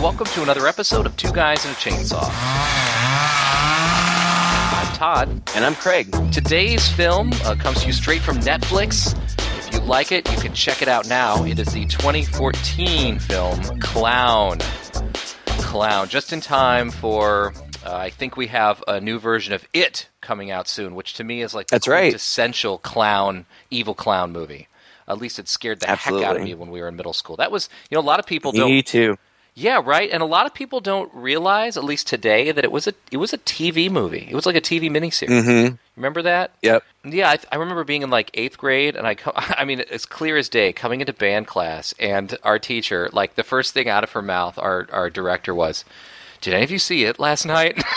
And welcome to another episode of Two Guys and a Chainsaw. I'm Todd. And I'm Craig. Today's film uh, comes to you straight from Netflix. If you like it, you can check it out now. It is the 2014 film Clown. Clown, just in time for. Uh, I think we have a new version of It coming out soon, which to me is like the That's right. essential clown, evil clown movie. At least it scared the heck out of me when we were in middle school. That was, you know, a lot of people don't Me too. Yeah, right. And a lot of people don't realize, at least today, that it was a it was a TV movie. It was like a TV miniseries. Mm-hmm. Remember that? Yep. Yeah, I, I remember being in like eighth grade, and I co- I mean, it's clear as day coming into band class, and our teacher, like the first thing out of her mouth, our our director was, "Did any of you see it last night?"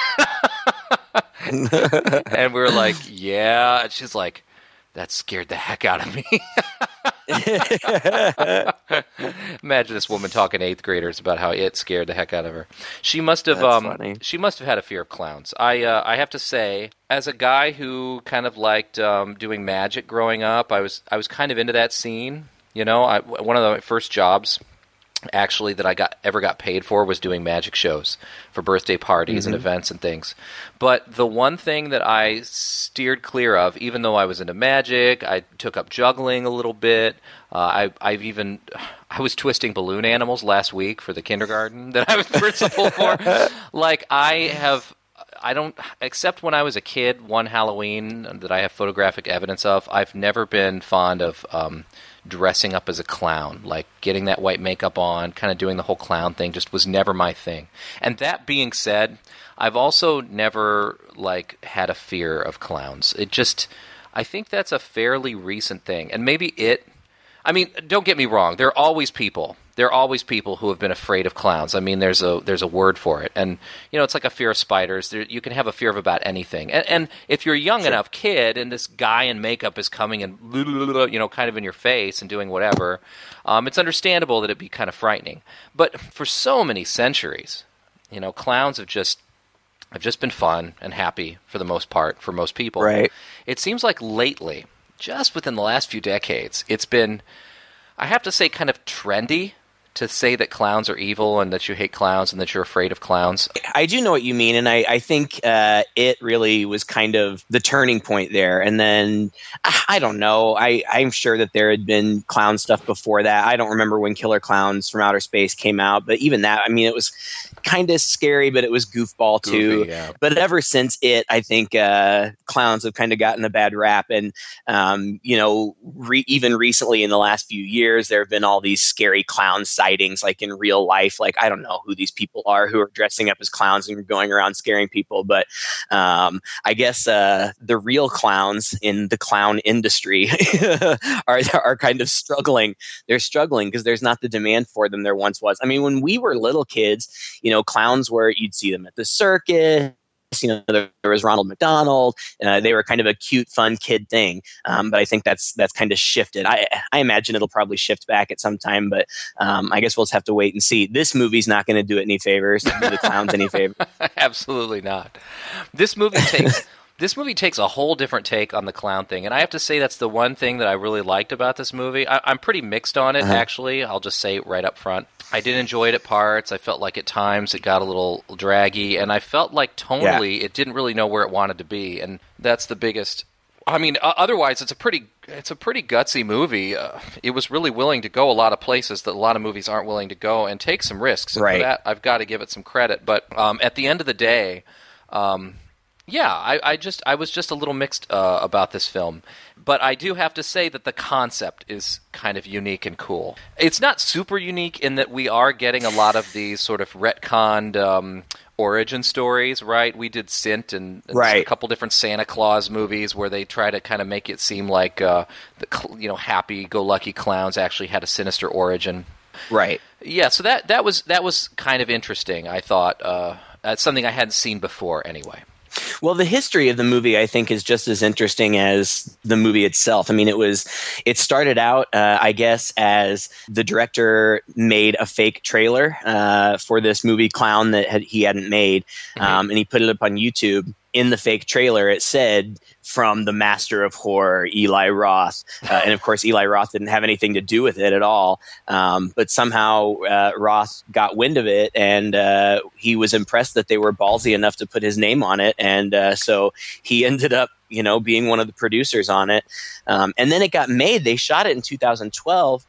and we were like, "Yeah," and she's like, "That scared the heck out of me." Imagine this woman talking to eighth graders about how it scared the heck out of her. She must have um she must have had a fear of clowns. I uh, I have to say, as a guy who kind of liked um, doing magic growing up, I was I was kind of into that scene. You know, I, one of the first jobs actually that I got ever got paid for was doing magic shows for birthday parties and events and things. But the one thing that I steered clear of, even though I was into magic, I took up juggling a little bit. Uh, I, I've even I was twisting balloon animals last week for the kindergarten that I was principal for. Like I have. I don't, except when I was a kid, one Halloween that I have photographic evidence of, I've never been fond of um, dressing up as a clown. Like getting that white makeup on, kind of doing the whole clown thing, just was never my thing. And that being said, I've also never, like, had a fear of clowns. It just, I think that's a fairly recent thing. And maybe it, I mean, don't get me wrong. There are always people. There are always people who have been afraid of clowns. I mean, there's a there's a word for it, and you know, it's like a fear of spiders. There, you can have a fear of about anything. And, and if you're a young enough kid, and this guy in makeup is coming and you know, kind of in your face and doing whatever, um, it's understandable that it'd be kind of frightening. But for so many centuries, you know, clowns have just have just been fun and happy for the most part for most people. Right. It seems like lately, just within the last few decades, it's been, I have to say, kind of trendy to say that clowns are evil and that you hate clowns and that you're afraid of clowns. I do know what you mean, and I, I think uh, it really was kind of the turning point there. And then I, I don't know. I, I'm sure that there had been clown stuff before that. I don't remember when Killer Clowns from Outer Space came out, but even that, I mean, it was kind of scary, but it was goofball too. Goofy, yeah. But ever since it, I think uh, clowns have kind of gotten a bad rap. And, um, you know, re- even recently in the last few years, there have been all these scary clown sightings, like in real life. Like, I don't know who these people are who are dressing up as clowns and going around scaring people. But um, I guess uh, the real clowns in the clown industry are, are kind of struggling. They're struggling because there's not the demand for them there once was. I mean, when we were little kids, you know, clowns were, you'd see them at the circus. You know, there, there was Ronald McDonald. Uh, they were kind of a cute, fun kid thing. Um, but I think that's that's kind of shifted. I, I imagine it'll probably shift back at some time. But um, I guess we'll just have to wait and see. This movie's not going to do it any favors. Do the clowns any favors? Absolutely not. This movie takes this movie takes a whole different take on the clown thing, and I have to say that's the one thing that I really liked about this movie. I, I'm pretty mixed on it, actually. I'll just say it right up front. I did enjoy it at parts. I felt like at times it got a little draggy, and I felt like tonally it didn't really know where it wanted to be, and that's the biggest. I mean, otherwise it's a pretty it's a pretty gutsy movie. Uh, it was really willing to go a lot of places that a lot of movies aren't willing to go, and take some risks. And Right. For that, I've got to give it some credit. But um, at the end of the day, um, yeah, I, I just I was just a little mixed uh, about this film, but I do have to say that the concept is kind of unique and cool. It's not super unique in that we are getting a lot of these sort of retconned um, origin stories, right? We did Sint and, and a couple different Santa Claus movies where they try to kind of make it seem like uh, the you know happy-go-lucky clowns actually had a sinister origin. Right. Yeah, so that that was that was kind of interesting. I thought uh, that's something I hadn't seen before. Anyway. Well, the history of the movie, I think, is just as interesting as the movie itself. I mean, it was, it started out, uh, I guess, as the director made a fake trailer uh, for this movie Clown that had, he hadn't made, um, and he put it up on YouTube. In the fake trailer it said from the master of horror, Eli Roth. Uh, and of course, Eli Roth didn't have anything to do with it at all. Um, but somehow uh, Roth got wind of it and uh, he was impressed that they were ballsy enough to put his name on it. And uh, so he ended up, you know, being one of the producers on it. Um, and then it got made. They shot it in 2012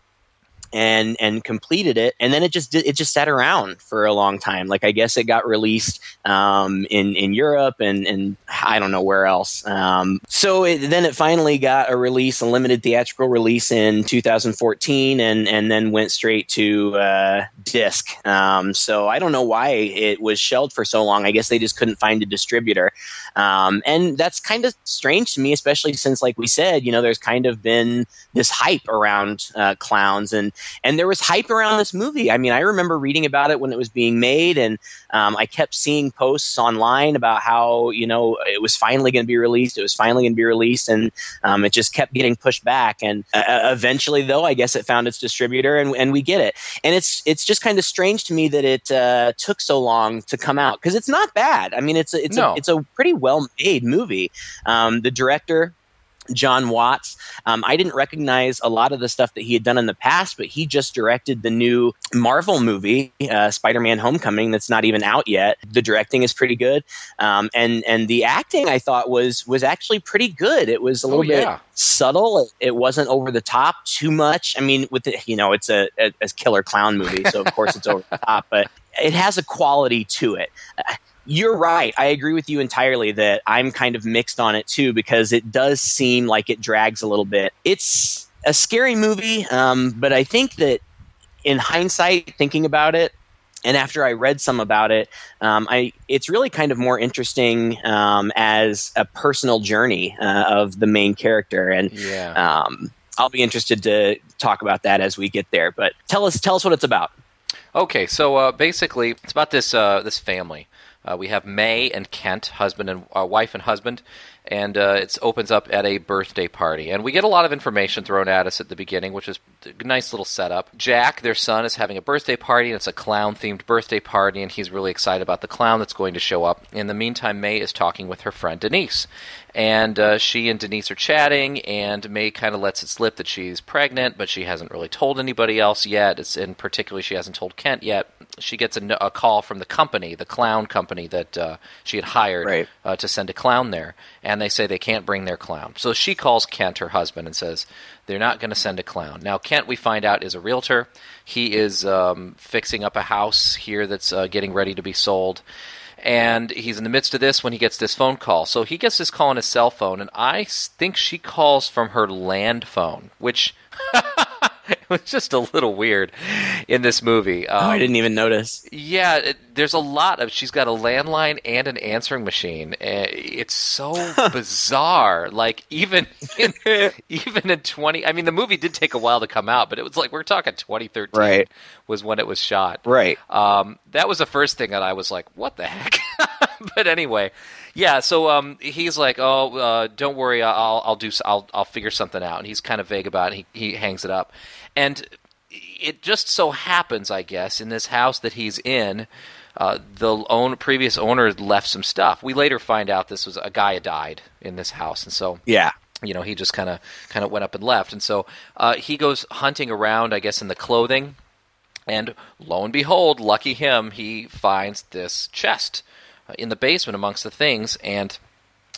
and and completed it. And then it just it just sat around for a long time. Like i guess it got released um, in in europe and and i don't know where else. Um, so it, then it finally got a release a limited theatrical release in 2014 and and then went straight to uh, disc. Um, so i don't know why it was shelved for so long. I guess they just couldn't find a distributor. Um, and that's kind of strange to me especially since like we said you know there's kind of been this hype around uh, clowns and and there was hype around this movie. I mean, I remember reading about it when it was being made, and um, I kept seeing posts online about how you know it was finally going to be released. It was finally going to be released, and um, it just kept getting pushed back. And uh, uh, eventually, though, I guess it found its distributor, and, and we get it. And it's it's just kind of strange to me that it uh, took so long to come out because it's not bad. I mean, it's a, it's no. a it's a pretty well made movie. Um, the director Jon Watts. Um, I didn't recognize a lot of the stuff that he had done in the past, but he just directed the new Marvel movie, uh, Spider-Man: Homecoming, that's not even out yet. The directing is pretty good, um, and and the acting I thought was was actually pretty good. It was a little oh, yeah. bit subtle. It wasn't over the top too much. I mean, with the, you know, it's a, a, a killer clown movie, so of course it's over the top, but it has a quality to it. You're right. I agree with you entirely that I'm kind of mixed on it too because it does seem like it drags a little bit. It's a scary movie, um, but I think that in hindsight, thinking about it, and after I read some about it, um, I it's really kind of more interesting um, as a personal journey uh, of the main character, and yeah. um, I'll be interested to talk about that as we get there. But tell us tell us what it's about. Okay, so uh, basically, it's about this uh, this family uh, we have May and Kent, husband and uh, wife and husband, and uh, it opens up at a birthday party. And we get a lot of information thrown at us at the beginning, which is a nice little setup. Jack, their son, is having a birthday party, and it's a clown themed birthday party, and he's really excited about the clown that's going to show up. In the meantime, May is talking with her friend Denise. And uh, she and Denise are chatting, and May kind of lets it slip that she's pregnant, but she hasn't really told anybody else yet. It's, and particularly, she hasn't told Kent yet. She gets a, a call from the company, the clown company that uh, she had hired right. uh, to send a clown there. And they say they can't bring their clown. So she calls Kent, her husband, and says they're not going to send a clown. Now, Kent, we find out, is a realtor. He is um, fixing up a house here that's uh, getting ready to be sold and he's in the midst of this when he gets this phone call. So he gets this call on his cell phone, and I think she calls from her land phone, which it was just a little weird in this movie. Um, oh, I didn't even notice. Yeah, it, there's a lot of. She's got a landline and an answering machine. It's so bizarre. Like even in, even in 20. I mean, the movie did take a while to come out, but it was like we're talking 2013 right. was when it was shot. Right. Um, that was the first thing that I was like, what the heck. but anyway, yeah. So um, he's like, "Oh, uh, don't worry, I'll I'll do I'll I'll figure something out." And he's kind of vague about it. He he hangs it up, and it just so happens, I guess, in this house that he's in. Uh, the own previous owner left some stuff. We later find out this was a guy died in this house, and so yeah, you know he just kind of kind of went up and left, and so uh, he goes hunting around, I guess, in the clothing, and lo and behold, lucky him, he finds this chest in the basement amongst the things, and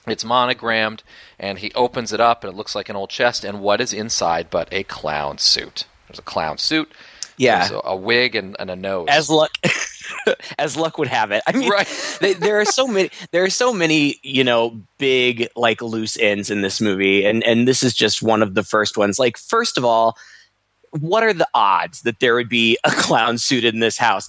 it's monogrammed, and he opens it up, and it looks like an old chest. And what is inside but a clown suit? There's a clown suit. Yeah, a, a, wig and, and, a nose. As luck, as luck would have it. I mean, right. they, there are so many. There are so many. You know, big like loose ends in this movie, and and this is just one of the first ones. Like, first of all, what are the odds that there would be a clown suit in this house?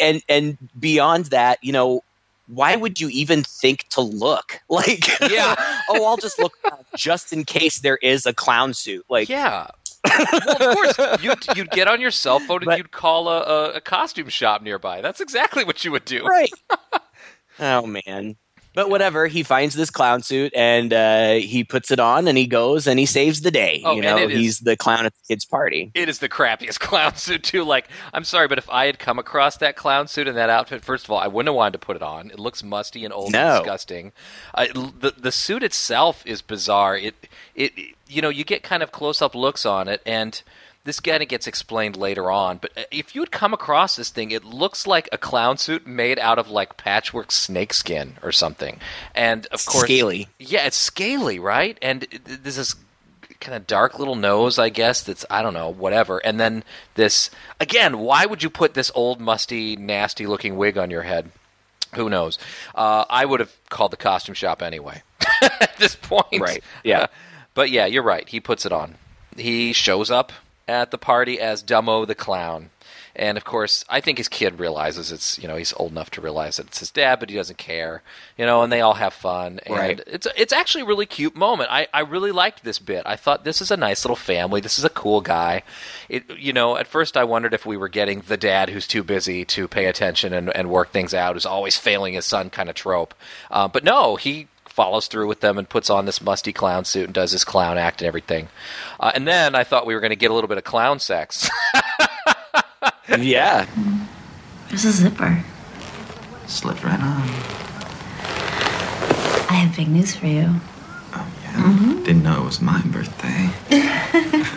And and beyond that, you know, why would you even think to look? Like, yeah, oh, I'll just look just in case there is a clown suit. Like, yeah. well, of course, you'd, you'd get on your cell phone and but, you'd call a, a, a, costume shop nearby. That's exactly what you would do. Right. oh, man. But whatever, he finds this clown suit and uh, he puts it on and he goes and he saves the day. Oh, you know, it is- he's the clown at the kid's party. It is the crappiest clown suit too. Like, I'm sorry, but if I had come across that clown suit and that outfit, first of all, I wouldn't have wanted to put it on. It looks musty and old No. and disgusting. Uh, the the suit itself is bizarre. It it you know you get kind of close up looks on it, and this kind of gets explained later on. But uh, if you'd come across this thing, it looks like a clown suit made out of like patchwork snakeskin or something. And of course, Scaly. yeah, it's scaly, right? And this is kind of dark little nose, I guess. That's I don't know, whatever. And then this again. Why would you put this old, musty, nasty looking wig on your head? Who knows? Uh, I would have called the costume shop anyway. at this point, Right, yeah. Uh, but yeah, you're right. He puts it on. He shows up at the party as Dumbo the clown. And of course, I think his kid realizes it's you know he's old enough to realize that it's his dad, but he doesn't care, you know. And they all have fun, and Right. it's it's actually a really cute moment. I, I really liked this bit. I thought this is a nice little family. This is a cool guy. It you know at first I wondered if we were getting the dad who's too busy to pay attention and, and work things out, who's always failing his son kind of trope. Uh, but no, he follows through with them and puts on this musty clown suit and does his clown act and everything. Uh, and then I thought we were going to get a little bit of clown sex. yeah. There's a zipper. Slipped right on. I have big news for you. Oh, yeah. Didn't know it was my birthday.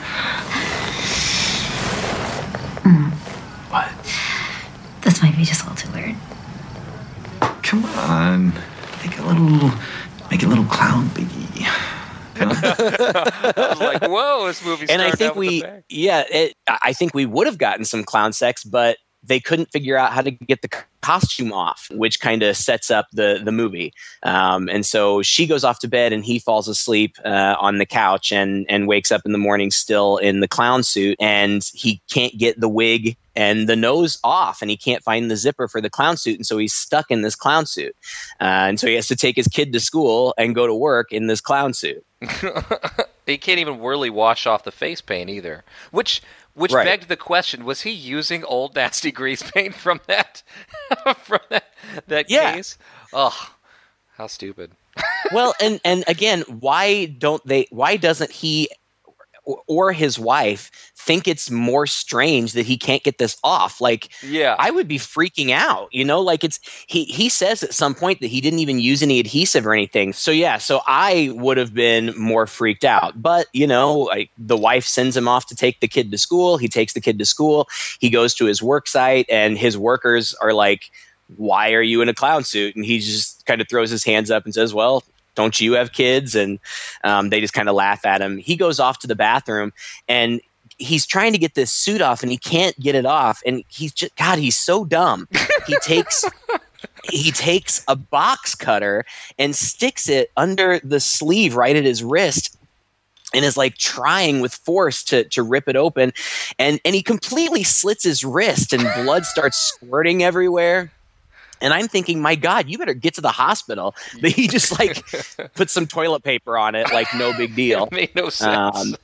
What? This might be just a little too weird. Come on. Make a little, make a little clown biggie. I was like, whoa, this movie and I think out we, yeah, it, I I think we would have gotten some clown sex, but they couldn't figure out how to get the costume off, which kind of sets up the the movie. Um, and so she goes off to bed, and he falls asleep uh, on the couch, and and wakes up in the morning still in the clown suit, and he can't get the wig and the nose off, and he can't find the zipper for the clown suit, and so he's stuck in this clown suit, uh, and so he has to take his kid to school and go to work in this clown suit. He can't even really wash off the face paint either. Which which Right. begged the question: Was he using old nasty grease paint from that from that that Yeah. case? Ugh, how stupid. well and and again why don't they why doesn't he or- his wife think it's more strange that he can't get this off. Like Yeah, i would be freaking out you know? Like it's he he says at some point that he didn't even use any adhesive or anything. So yeah so i would have been more freaked out. But you know like the wife sends him off to take the kid to school. He takes the kid to school. He goes to his work site and his workers are like why are you in a clown suit? And he just kind of throws his hands up and says well don't you have kids? And um, they just kind of laugh at him. He goes off to the bathroom and he's trying to get this suit off and he can't get it off. And he's just god he's so dumb. He takes he takes a box cutter and sticks it under the sleeve right at his wrist and is like trying with force to to rip it open. And and he completely slits his wrist and blood starts squirting everywhere and I'm thinking, my God, you better get to the hospital. But he just like put some toilet paper on it, like no big deal. it made no sense. Um,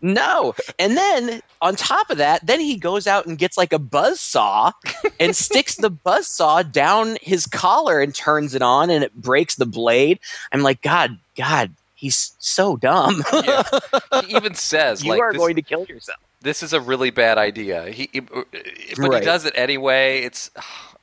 no. And then on top of that, then he goes out and gets like a buzz saw and sticks the buzz saw down his collar and turns it on and it breaks the blade. I'm like, God, God, he's so dumb. Yeah. he even says, you like, are this, going to kill yourself. this is a really bad idea. He, he- but Right. he does it anyway. It's,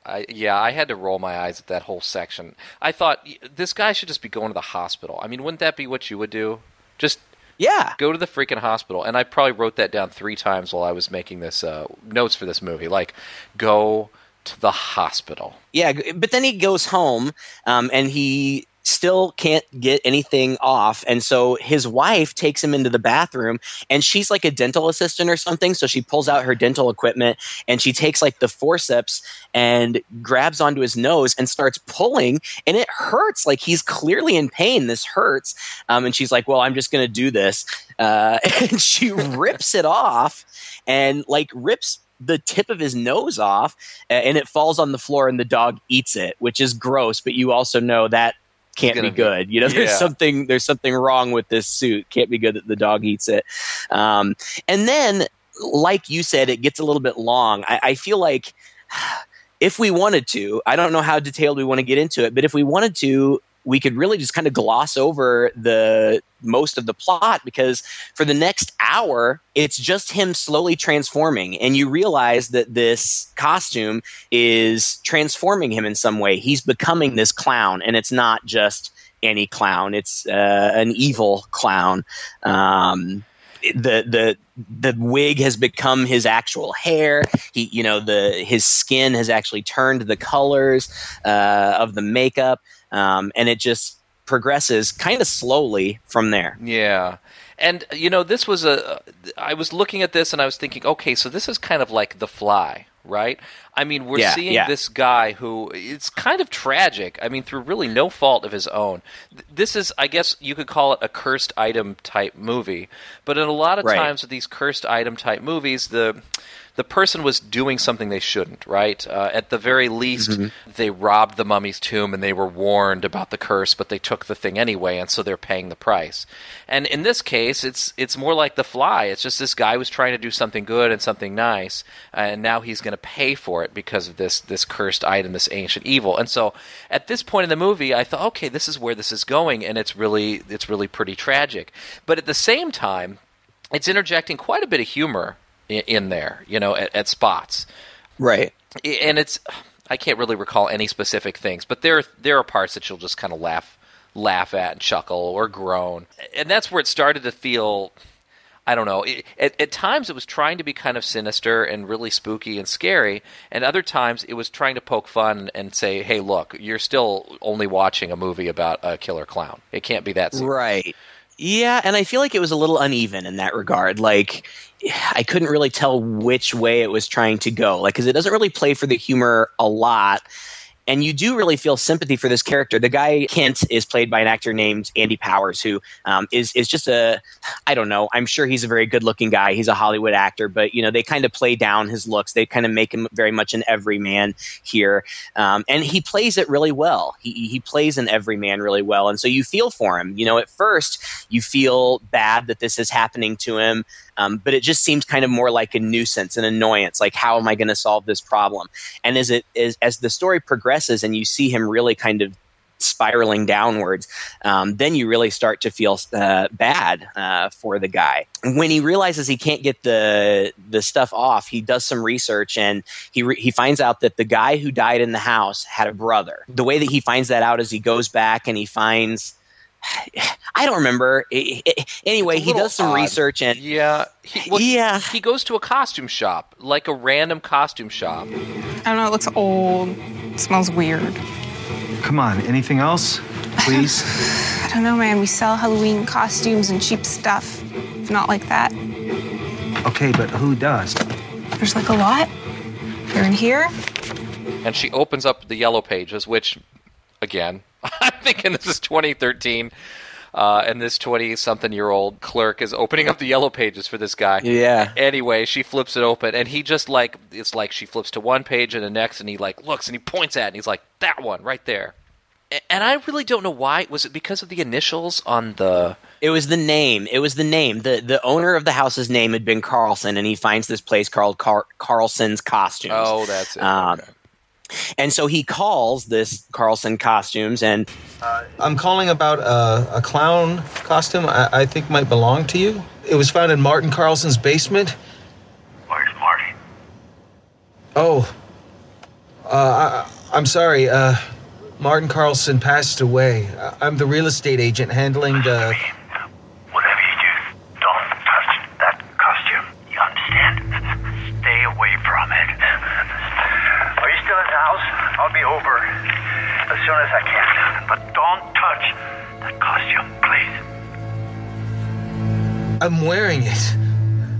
I, yeah, I had to roll my eyes at that whole section. I thought this guy should just be going to the hospital. I mean, wouldn't that be what you would do? Just Yeah. go to the freaking hospital. And I probably wrote that down three times while I was making this uh, notes for this movie. Like, go to the hospital. Yeah, but then he goes home um, and he still can't get anything off. And so his wife takes him into the bathroom and she's like a dental assistant or something. So she pulls out her dental equipment and she takes like the forceps and grabs onto his nose and starts pulling. And it hurts. Like he's clearly in pain. This hurts. Um, and she's like, Well, I'm just going to do this. Uh, and she rips it off and like rips the tip of his nose off and it falls on the floor and the dog eats it which is gross but you also know that can't be good. You know there's yeah. something there's something wrong with this suit. Can't be good that the dog eats it. Um, and then like you said it gets a little bit long. I, I feel like if we wanted to, I don't know how detailed we want to get into it, but if we wanted to, we could really just kind of gloss over the most of the plot because for the next hour it's just him slowly transforming. And you realize that this costume is transforming him in some way. He's becoming this clown and it's not just any clown. It's uh, an evil clown. Um, the the the wig has become his actual hair. He, you know, the his skin has actually turned the colors uh, of the makeup um, and it just progresses kind of slowly from there. Yeah. And you know, this was a I was looking at this and I was thinking, okay, so this is kind of like The Fly, right? I mean, we're Yeah, seeing yeah. this guy who it's kind of tragic. I mean, through really no fault of his own. This is, I guess, you could call it a cursed item type movie. But in a lot of Right. times with these cursed item type movies, the the person was doing something they shouldn't, right? Uh, at the very least, Mm-hmm. they robbed the mummy's tomb and they were warned about the curse, but they took the thing anyway, and so they're paying the price. And in this case, it's it's more like the fly. It's just this guy was trying to do something good and something nice, and now he's going to pay for it because of this this cursed item, this ancient evil. And so, at this point in the movie, I thought, okay, this is where this is going, and it's really it's really pretty tragic. But at the same time, it's interjecting quite a bit of humor in, there, you know, at, at spots Right. and it's I can't really recall any specific things, but there there are parts that you'll just kind of laugh laugh at and chuckle or groan, and that's where it started to feel. I don't know. It, at, at times, it was trying to be kind of sinister and really spooky and scary, and other times it was trying to poke fun and say, "Hey, look, you're still only watching a movie about a killer clown. It can't be that serious." Right. Yeah, and I feel like it was a little uneven in that regard. Like I couldn't really tell which way it was trying to go. Like cuz it doesn't really play for the humor a lot. And you do really feel sympathy for this character. The guy Kent is played by an actor named Andy Powers, who um, is is just a I don't know. I'm sure he's a very good looking guy. He's a Hollywood actor, but you know they kind of play down his looks. They kind of make him very much an everyman here, um, and he plays it really well. He he plays an everyman really well, and so you feel for him. You know, at first you feel bad that this is happening to him, um, but it just seems kind of more like a nuisance, an annoyance. Like, how am I going to solve this problem? And as it as as the story progresses, and you see him really kind of spiraling downwards, um, then you really start to feel uh, bad uh, for the guy. When he realizes he can't get the the stuff off, he does some research and he re- he finds out that the guy who died in the house had a brother. The way that he finds that out is he goes back and he finds. I don't remember. I- I- Anyway, he does some odd. research and Yeah, he, well, Yeah. He goes to a costume shop, like a random costume shop. I don't know, it looks old. It smells weird. Come on, anything else? Please? I don't know, man. We sell Halloween costumes and cheap stuff. It's not like that. okay, but who does? There's like a lot. They're in here. and she opens up the yellow pages, which, again, I'm thinking this is 2013, uh, and this 20 something year old clerk is opening up the yellow pages for this guy. Yeah. Anyway, she flips it open, and he just like, it's like she flips to one page and the next, and he like looks and he points at it, and he's like, that one right there. And I really don't know why. Was it because of the initials on the. It was the name. It was the name. the The owner of the house's name had been Carlson, and he finds this place called Car- Carlson's Costumes. Oh, that's it. Um, okay. And so he calls this Carlson Costumes, and I'm calling about a, a clown costume I, I think might belong to you. It was found in Martin Carlson's basement. Where's Marty? Oh, uh, I, I'm sorry. Uh, Martin Carlson passed away. I- I'm the real estate agent handling the. Whatever you do, don't touch that costume. You understand? Stay away from it. Are you still in the house? I'll be over as soon as I can. But don't touch that costume, please. I'm wearing it.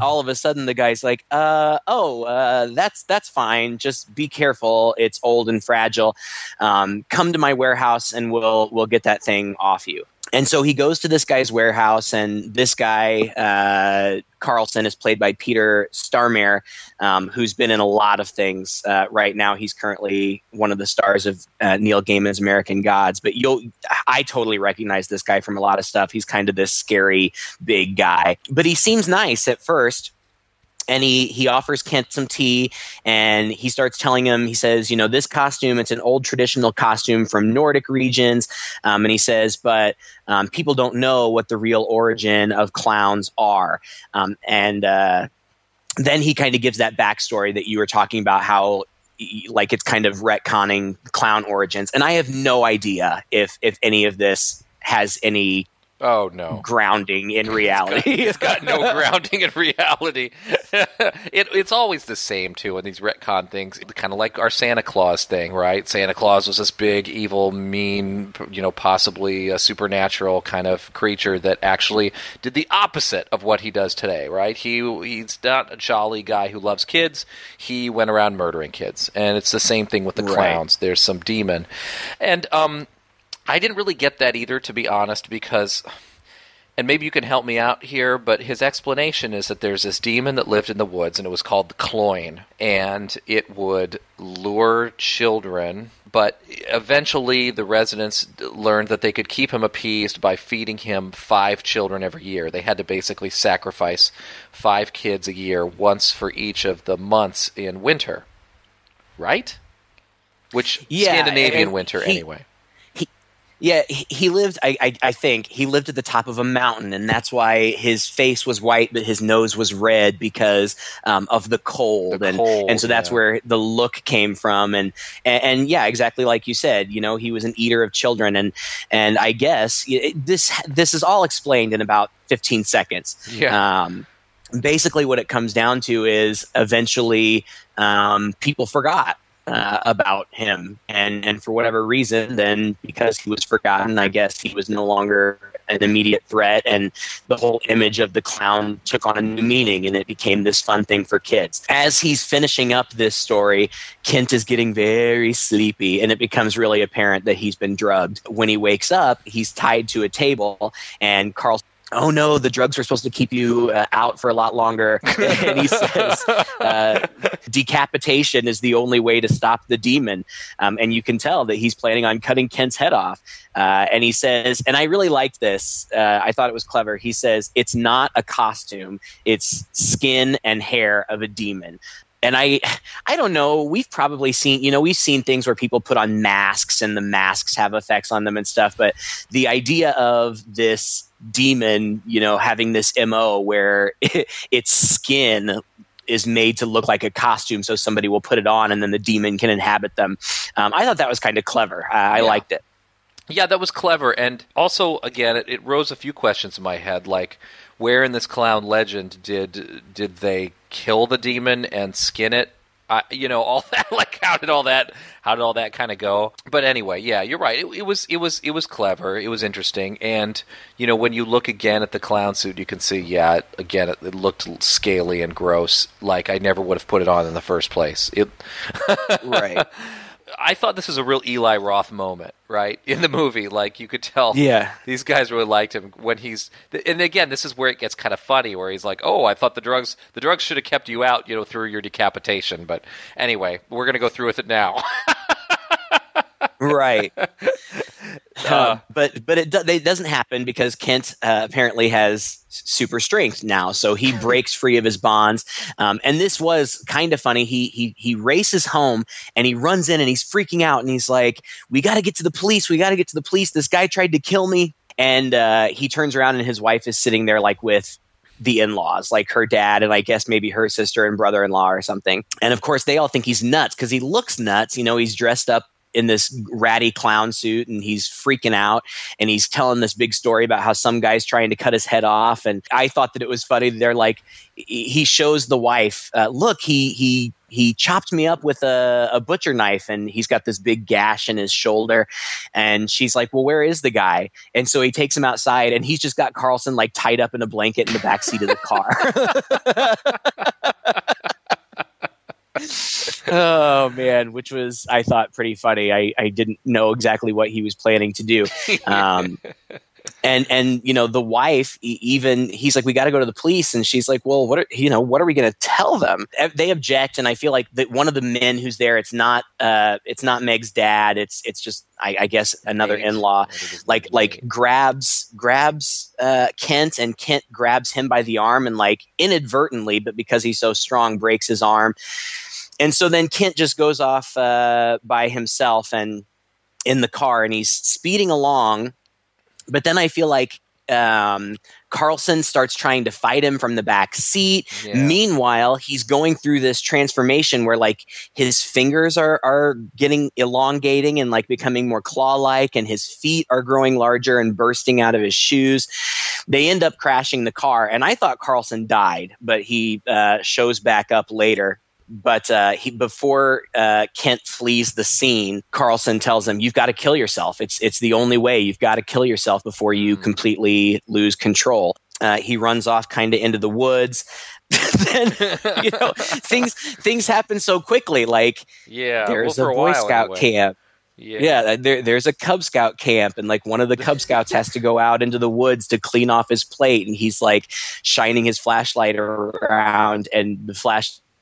all of a sudden the guy's like, uh, "Oh, uh, that's that's fine. Just be careful. It's old and fragile. Um, come to my warehouse, and we'll we'll get that thing off you." And so he goes to this guy's warehouse, and this guy uh, Carlson is played by Peter Stormare, um, who's been in a lot of things. Uh, right now, he's currently one of the stars of uh, Neil Gaiman's American Gods. But you'll, I totally recognize this guy from a lot of stuff. He's kind of this scary big guy, but he seems nice at first. And he he offers Kent some tea and he starts telling him he says you know this costume it's an old traditional costume from Nordic regions. Um, and he says but um, people don't know what the real origin of clowns are. Um, and uh, then he kind of gives that backstory that you were talking about how like it's kind of retconning clown origins. And I have no idea if if any of this has any Oh no. grounding in reality. It's got no grounding in reality. it, it's always the same too in these retcon things, kind of like our Santa Claus thing, right? Santa Claus was this big, evil, mean, you know, possibly a supernatural kind of creature that actually did the opposite of what he does today, right? He he's not a jolly guy who loves kids. He went around murdering kids, and it's the same thing with the Right. clowns. There's some demon, and um, I didn't really get that either, to be honest, because and maybe you can help me out here, but his explanation is that there's this demon that lived in the woods, and it was called the Cloyne, and it would lure children. But eventually, the residents learned that they could keep him appeased by feeding him five children every year. They had to basically sacrifice five kids a year, once for each of the months in winter. Right? Which Yeah, Scandinavian winter, he- anyway. Yeah, he, lived. I, I I think he lived at the top of a mountain, and that's why his face was white, but his nose was red because um, of the cold, The and cold, and so that's yeah. where the look came from, and, and and yeah, exactly like you said. You know, he was an eater of children, and and I guess it, this this is all explained in about fifteen seconds. Yeah. Um, basically, what it comes down to is eventually um, people forgot uh, about him, and and for whatever reason, then because he was forgotten, I guess he was no longer an immediate threat, and the whole image of the clown took on a new meaning, and it became this fun thing for kids. As he's finishing up this story, Kent is getting very sleepy, and it becomes really apparent that he's been drugged. When he wakes up, he's tied to a table, and Carl. Oh no, the drugs are supposed to keep you uh, out for a lot longer. and he says, uh, decapitation is the only way to stop the demon. Um, and you can tell that he's planning on cutting Kent's head off. Uh, and he says, and I really liked this. Uh, I thought it was clever. He says, it's not a costume, it's skin and hair of a demon. And I, I don't know. We've probably seen, you know, we've seen things where people put on masks and the masks have effects on them and stuff. But the idea of this demon, you know, having this mo where its skin is made to look like a costume, so somebody will put it on and then the demon can inhabit them. Um, I thought that was kind of clever. I, I Yeah. liked it. Yeah, that was clever. And also, again, it, it rose a few questions in my head, like where in this clown legend did did they kill the demon and skin it? I, you know, all that. Like, how did all that? How did all that kind of go? But anyway, yeah, you're right. It, it was it was it was clever. It was interesting. And you know, when you look again at the clown suit, you can see, yeah, it, again, it, it looked scaly and gross. Like I never would have put it on in the first place. It Right. I thought this was a real Eli Roth moment, right? In the movie, like you could tell, Yeah. these guys really liked him when he's. And again, this is where it gets kind of funny, where he's like, "Oh, I thought the drugs, the drugs should have kept you out, you know, through your decapitation." But anyway, we're gonna go through with it now. right. Uh, but but it, do, it doesn't happen because Kent uh, apparently has super strength now, so he breaks free of his bonds. Um, and this was kind of funny. He he he races home and he runs in and he's freaking out and he's like, "We got to get to the police! We got to get to the police! This guy tried to kill me!" And uh, he turns around and his wife is sitting there like with the in-laws like her dad and i guess maybe her sister and brother-in-law or something and of course they all think he's nuts because he looks nuts you know he's dressed up in this ratty clown suit and he's freaking out and he's telling this big story about how some guy's trying to cut his head off and i thought that it was funny they're like he shows the wife uh, look he he he chopped me up with a, a butcher knife and he's got this big gash in his shoulder and she's like well where is the guy? And so he takes him outside and he's just got carlson like tied up in a blanket in the back seat of the car oh man which was i thought pretty funny. I, I didn't know exactly what he was planning to do. Um, and and you know the wife even he's like we got to go to the police. And she's like well what are you know what are we going to tell them? They object and i feel like that one of the men who's there it's not uh it's not meg's dad. It's it's just i, I guess another in-law. I think his like like grabs grabs uh kent and kent grabs him by the arm and like inadvertently but because he's so strong breaks his arm and so then kent just goes off uh by himself and in the car and he's speeding along. But then i feel like um carlson starts trying to fight him from the back seat. Yeah. meanwhile he's going through this transformation where like his fingers are are getting elongating and like becoming more claw-like and his feet are growing larger and bursting out of his shoes. They end up crashing the car and i thought carlson died but he uh, shows back up later but uh, he, before uh, Kent flees the scene, Carlson tells him, "You've got to kill yourself. It's it's the only way. You've got to kill yourself before you Mm. completely lose control." Uh, he runs off kind of into the woods. then you know things things happen so quickly. Like yeah, there's well, for a Boy Scout anyway. camp. Yeah. Yeah, there, there's a Cub Scout camp, and like one of the Cub Scouts has to go out into the woods to clean off his plate, and he's like shining his flashlight around, and the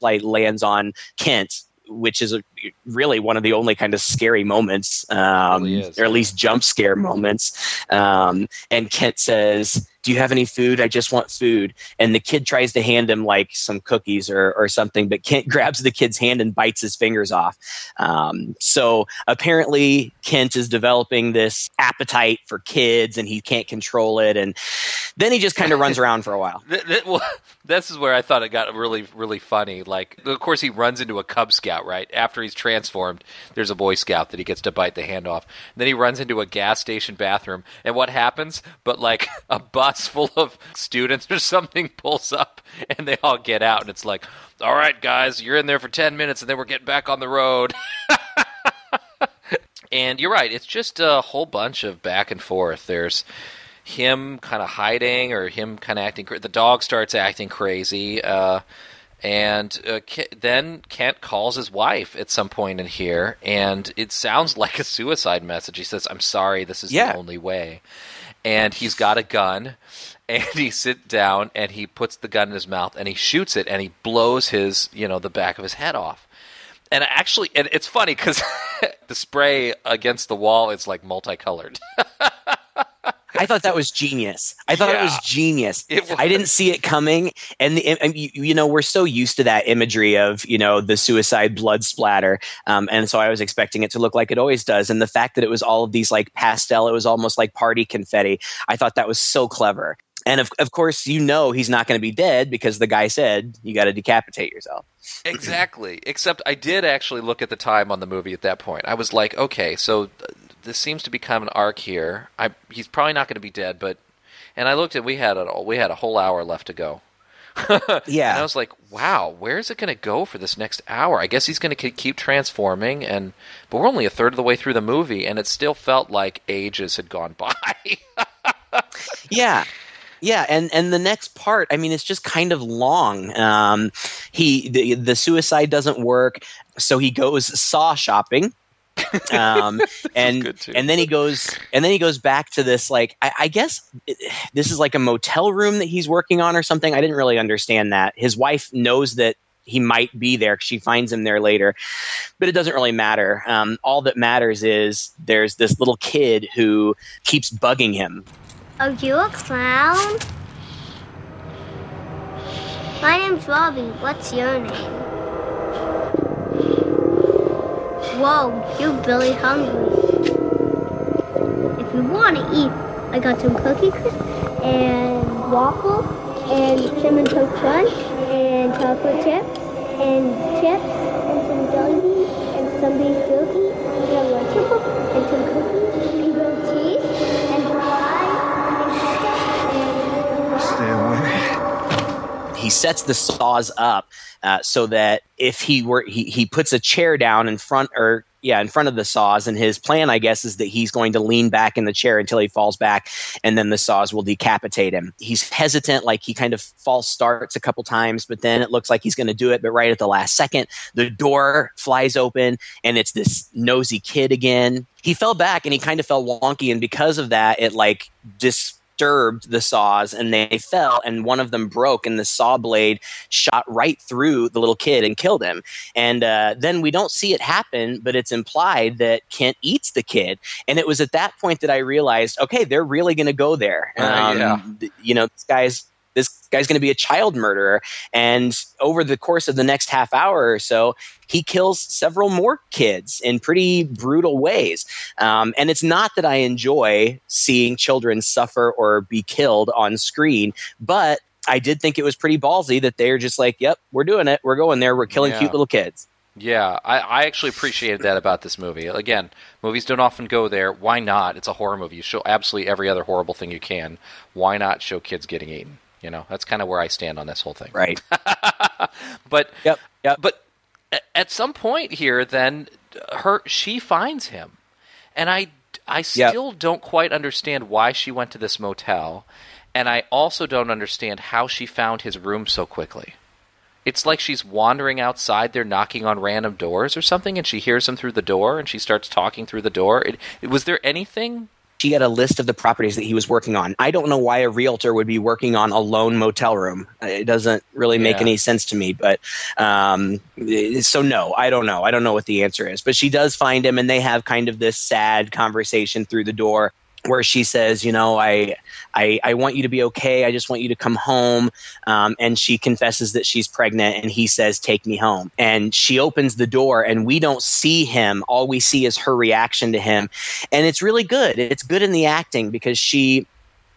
flashlight lands on Kent, which is a, really one of the only kind of scary moments, um, really or at least jump scare moments. Um, and Kent says, "Do you have any food? I just want food." And the kid tries to hand him like some cookies or, or something, but Kent grabs the kid's hand and bites his fingers off. Um, so apparently, Kent is developing this appetite for kids, and he can't control it. And then he just kind of runs around for a while. Well, this is where I thought it got really, really funny. Like, of course, he runs into a Cub Scout, right? After he's transformed, there's a Boy Scout that he gets to bite the hand off. then he runs into a gas station bathroom, and what happens? But, like, a bus full of students or something pulls up, and they all get out, and it's like, all right, guys, you're in there for 10 minutes, and then we're getting back on the road. and you're right, it's just a whole bunch of back and forth. There's him kind of hiding or him kind of acting. The dog starts acting crazy, uh, and uh, then Kent calls his wife at some point in here, and it sounds like a suicide message. He says, "I'm sorry, this is Yeah. the only way," and he's got a gun. And he sits down and he puts the gun in his mouth and he shoots it and he blows his, you know, the back of his head off. And actually, and it's funny because the spray against the wall is like multicolored. I thought that was genius. I thought it was genius. It was. I didn't see it coming, and, the, and you, you know we're so used to that imagery of you know the suicide blood splatter, um, and so I was expecting it to look like it always does. And the fact that it was all of these like pastel, it was almost like party confetti. I thought that was so clever. And of of course, you know he's not going to be dead because the guy said you got to decapitate yourself. Exactly. Except I did actually look at the time on the movie at that point. I was like, okay, so th- this seems to be kind of an arc here. I, he's probably not going to be dead, but and I looked at we had a we had a whole hour left to go. Yeah. And I was like, wow, where is it going to go for this next hour? I guess he's going to keep transforming, and but we're only a third of the way through the movie, and it still felt like ages had gone by. yeah yeah and and the next part i mean it's just kind of long um he the, the suicide doesn't work so he goes saw shopping um and good, too. and then he goes and then he goes back to this like I, I guess it- this is like a motel room that he's working on or something i didn't really understand that his wife knows that he might be there 'cause she finds him there later but it doesn't really matter um, all that matters is there's this little kid who keeps bugging him Are you a clown? My name's Robbie. What's your name? Whoa, you're really hungry. If you want to eat, I got some cookie crisp and waffle and cinnamon toast crunch and chocolate chips and chips and some jelly beans and some beef jerky and a lunchable and some cookies he sets the saws up uh, so that if he were he, he puts a chair down in front or yeah in front of the saws and his plan i guess is that he's going to lean back in the chair until he falls back and then the saws will decapitate him. He's hesitant like he kind of false starts a couple times but then it looks like he's going to do it but right at the last second the door flies open and it's this nosy kid again. He fell back and he kind of fell wonky and because of that it like dis disturbed the saws and they fell and one of them broke and the saw blade shot right through the little kid and killed him. And uh, then we don't see it happen but it's implied that kent eats the kid. And it was at that point that i realized okay they're really going to go there. Uh, um, yeah. you know this guy's this guy's going to be a child murderer and over the course of the next half hour or so he kills several more kids in pretty brutal ways um, and it's not that I enjoy seeing children suffer or be killed on screen, but I did think it was pretty ballsy that they're just like, yep, we're doing it. We're going there. We're killing Yeah. cute little kids. Yeah, I, I actually appreciated that about this movie. Again, movies don't often go there. Why not? It's a horror movie. You show absolutely every other horrible thing you can. Why not show kids getting eaten? You know, that's kind of where I stand on this whole thing. Right. But Yep. Yep. but at some point here, then her she finds him, and I I Yep. still don't quite understand why she went to this motel, and I also don't understand how she found his room so quickly. It's like she's wandering outside there, knocking on random doors or something, and she hears him through the door, and she starts talking through the door. It- was there anything? She had a list of the properties that he was working on. I don't know why a realtor would be working on a lone motel room. It doesn't really make Yeah. any sense to me. But um, so no, I don't know. I don't know what the answer is. But she does find him, and they have kind of this sad conversation through the door where she says, you know, I, I, I want you to be okay. I just want you to come home. Um, and she confesses that she's pregnant, and he says, take me home. And she opens the door, and we don't see him. All we see is her reaction to him. And it's really good. It's good in the acting because she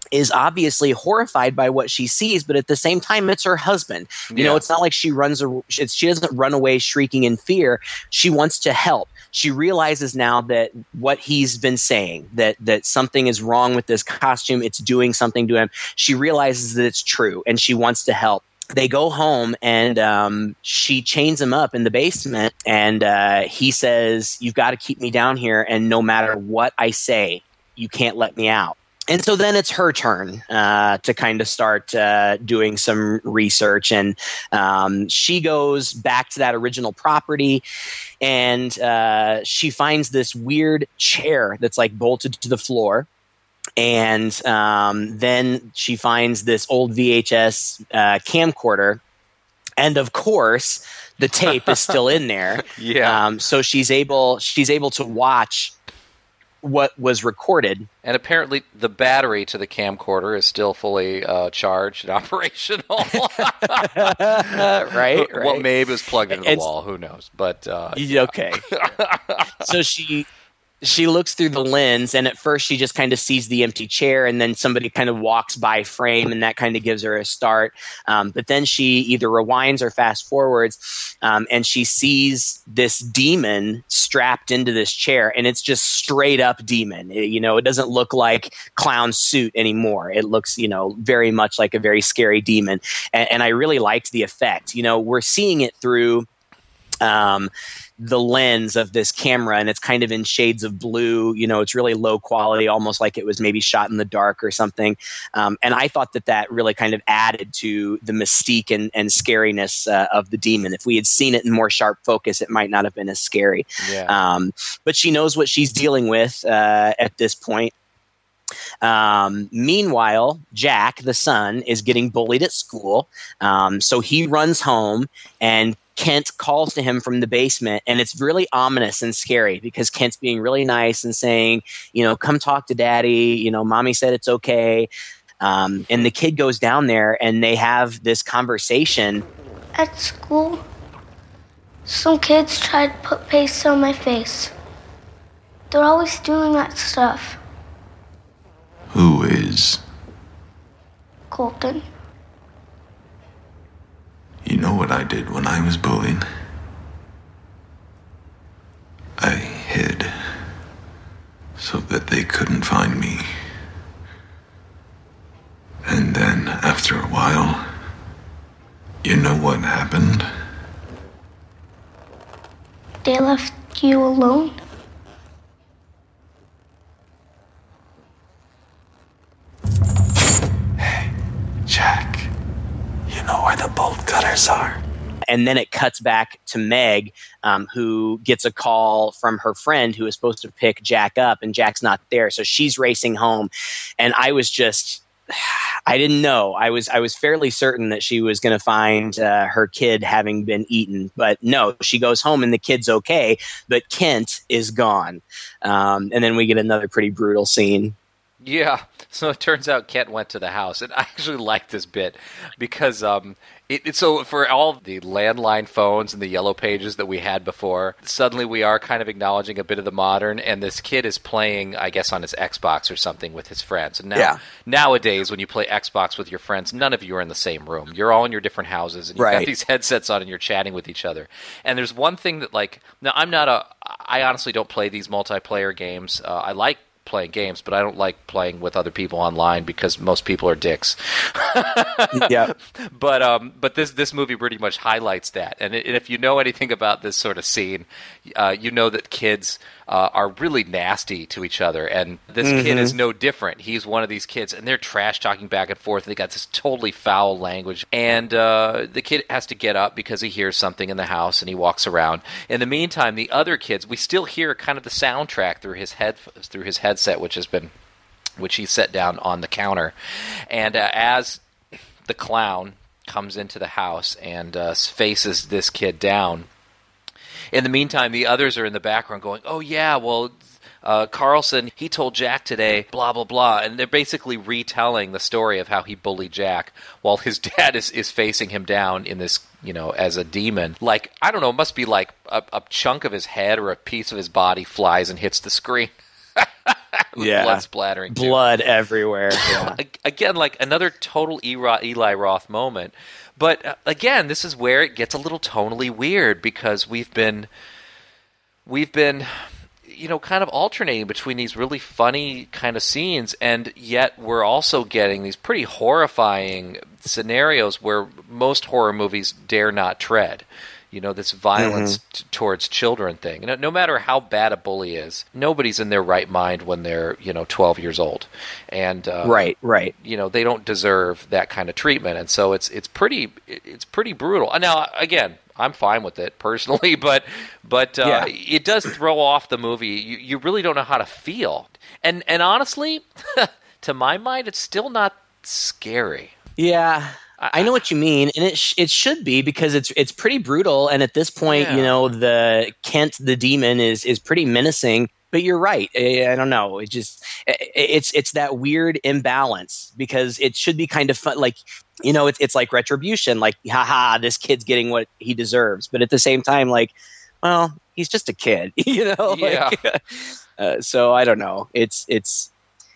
is obviously horrified by what she sees, but at the same time, it's her husband. You know, it's not like she runs. A, it's, she doesn't run away shrieking in fear. She wants to help. She realizes now that what he's been saying that that something is wrong with this costume. It's doing something to him. She realizes that it's true, and she wants to help. They go home and um, she chains him up in the basement, and uh, he says, "You've got to keep me down here, and no matter what I say, you can't let me out." And so then it's her turn uh, to kind of start uh, doing some research. And um, she goes back to that original property and uh, she finds this weird chair that's like bolted to the floor. And um, then she finds this old vhs uh, camcorder. And of course the tape is still in there. Yeah. um, so she's able she's able to watch what was recorded And apparently, the battery to the camcorder is still fully uh, charged and operational. right Well, right maybe it was plugged into the It's- wall. Who knows? But uh, Y- okay so she she looks through the lens and at first she just kind of sees the empty chair and then somebody kind of walks by frame and that kind of gives her a start. Um, but then she either rewinds or fast forwards um, and she sees this demon strapped into this chair and it's just straight up demon. It- you know it doesn't look like clown suit anymore. It looks you know very much like a very scary demon. And, and i really liked the effect. You know we're seeing it through um, the lens of this camera and it's kind of in shades of blue you know it's really low quality almost like it was maybe shot in the dark or something um, and i thought that that really kind of added to the mystique and, and scariness uh, of the demon if we had seen it in more sharp focus it might not have been as scary yeah. um, but she knows what she's dealing with uh, at this point. Um, meanwhile, Jack, the son, is getting bullied at school. Um, so he runs home, and Kent calls to him from the basement. And it's really ominous and scary because Kent's being really nice and saying, you know, come talk to daddy. You know, mommy said it's okay. Um, and the kid goes down there and they have this conversation. At school, some kids tried to put paste on my face. They're always doing that stuff. Who is? Colton, You know what I did when I was bullied? I hid so that they couldn't find me. And then, after a while, you know what happened? They left you alone? Jack, you know where the bolt cutters are. And then it cuts back to Meg, um, who gets a call from her friend who is supposed to pick Jack up, and Jack's not there. So she's racing home, and I was just. I didn't know. I was I was fairly certain that she was going to find uh, her kid having been eaten, but no. She goes home and the kid's okay, but Kent is gone. Um, and then we get another pretty brutal scene. Yeah. So it turns out Kent went to the house, and I actually like this bit because um, it, it, so for all the landline phones and the yellow pages that we had before, suddenly we are kind of acknowledging a bit of the modern. And this kid is playing, I guess, on his Xbox or something with his friends. And now Yeah. nowadays, when you play Xbox with your friends, none of you are in the same room. You're all in your different houses, and you've got these headsets on, and you're chatting with each other. And there's one thing that, like, now I'm not a, I honestly don't play these multiplayer games. Uh, I like playing games, but I don't like playing with other people online because most people are dicks. yeah. But um, but this this movie pretty much highlights that. And, i- and if you know anything about this sort of scene, uh, you know that kids uh, are really nasty to each other, and this kid is no different. He's one of these kids, and they're trash talking back and forth. And They got this totally foul language, and uh, the kid has to get up because he hears something in the house, and he walks around. In the meantime, the other kids, we still hear kind of the soundtrack through his head through his headset, which has been which he set down on the counter. And uh, as the clown comes into the house and uh, faces this kid down, in the meantime, the others are in the background going, "Oh yeah, well." Uh, Carlson, he told Jack today, blah blah blah, and they're basically retelling the story of how he bullied Jack, while his dad is, is facing him down in this, you know, as a demon. Like I don't know, it must be like a, a chunk of his head or a piece of his body flies and hits the screen. Yeah. blood splattering. too. Blood everywhere. Yeah. Again like another total Eli Roth moment but uh, again this is where it gets a little tonally weird because we've been we've been you know kind of alternating between these really funny kind of scenes and yet we're also getting these pretty horrifying scenarios where most horror movies dare not tread you know this violence t- towards children thing. No, no matter how bad a bully is nobody's in their right mind when they're you know 12 years old. And uh, right, right. you know they don't deserve that kind of treatment. And so it's it's pretty it's pretty brutal. Uh, now again i'm fine with it personally but but uh, Yeah. it does throw off the movie. You, you really don't know how to feel. And and honestly to my mind it's still not scary. Yeah, I know what you mean, and it sh- it should be because it's it's pretty brutal, and at this point, Yeah. you know, the Kent the demon is is pretty menacing. But you're right. I, I don't know. It just i- i- it's it's that weird imbalance because it should be kind of fun. Like you know, it's it's like retribution. Like, haha, this kid's getting what he deserves. But at the same time, like, well, he's just a kid, you know. Yeah. Like, uh, so I don't know. It's it's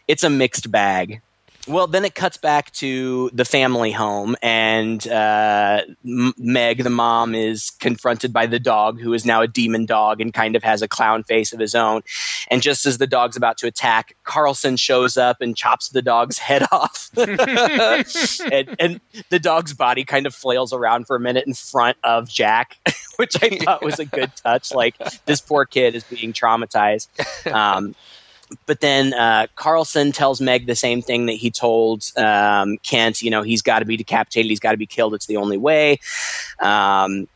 it's a mixed bag. Well, then it cuts back to the family home, and uh, M- Meg, the mom, is confronted by the dog, who is now a demon dog and kind of has a clown face of his own. And just as the dog's about to attack, Karlsson shows up and chops the dog's head off. and, and the dog's body kind of flails around for a minute in front of Jack, which I thought was a good touch. Like, this poor kid is being traumatized. Um, but then uh, Karlsson tells Meg the same thing that he told um, Kent. You know, he's got to be decapitated. He's got to be killed. It's the only way. Um,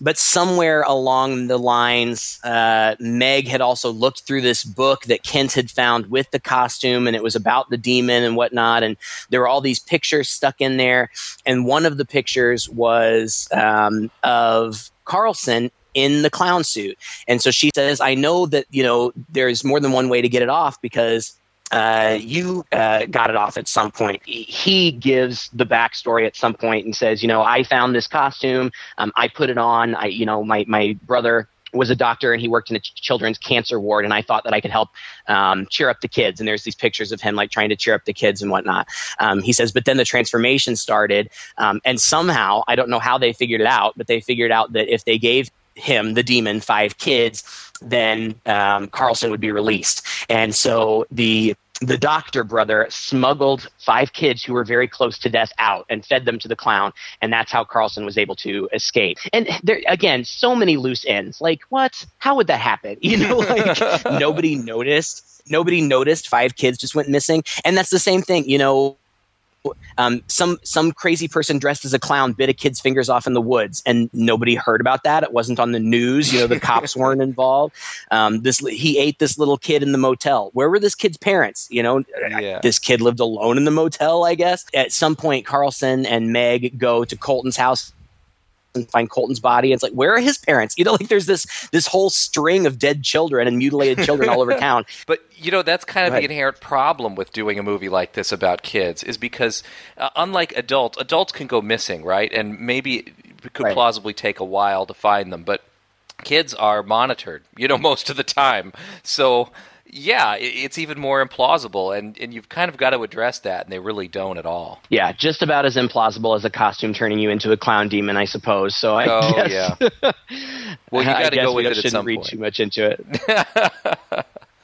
but somewhere along the lines, uh, Meg had also looked through this book that Kent had found with the costume, and it was about the demon and whatnot. And there were all these pictures stuck in there. And one of the pictures was um, of Karlsson in the clown suit. And so she says, I know that, you know, there's more than one way to get it off because uh, you uh, got it off at some point. He gives the backstory at some point and says, you know, I found this costume. Um, I put it on. I, you know, my, my brother was a doctor and he worked in a children's cancer ward and I thought that I could help um, cheer up the kids. And there's these pictures of him like trying to cheer up the kids and whatnot. Um, he says, but then the transformation started um, and somehow, I don't know how they figured it out, but they figured out that if they gave him, the demon, five kids, then um, Karlsson would be released. And so the the doctor brother smuggled five kids who were very close to death out and fed them to the clown, and that's how Karlsson was able to escape. And there again, so many loose ends. Like what? How would that happen? You know, like nobody noticed. Nobody noticed five kids just went missing, and that's the same thing. You know, um, some some crazy person dressed as a clown bit a kid's fingers off in the woods, and nobody heard about that. It wasn't on the news. You know, the cops weren't involved. Um, this he ate this little kid in the motel. Where were this kid's parents? You know, Yeah. this kid lived alone in the motel. I guess at some point, Karlsson and Meg go to Colton's house and find Colton's body. It's like, where are his parents? You know, like there's this this whole string of dead children and mutilated children all over town. But you know that's kind of Right. the inherent problem with doing a movie like this about kids is because uh, unlike adults, adults can go missing, right? And maybe it could Right. plausibly take a while to find them, but kids are monitored, you know, most of the time. So yeah, it's even more implausible, and and you've kind of got to address that, and they really don't at all. Yeah, just about as implausible as a costume turning you into a clown demon, I suppose. So I Oh guess, yeah. Well, you got to go with it at shouldn't some read point, too much into it.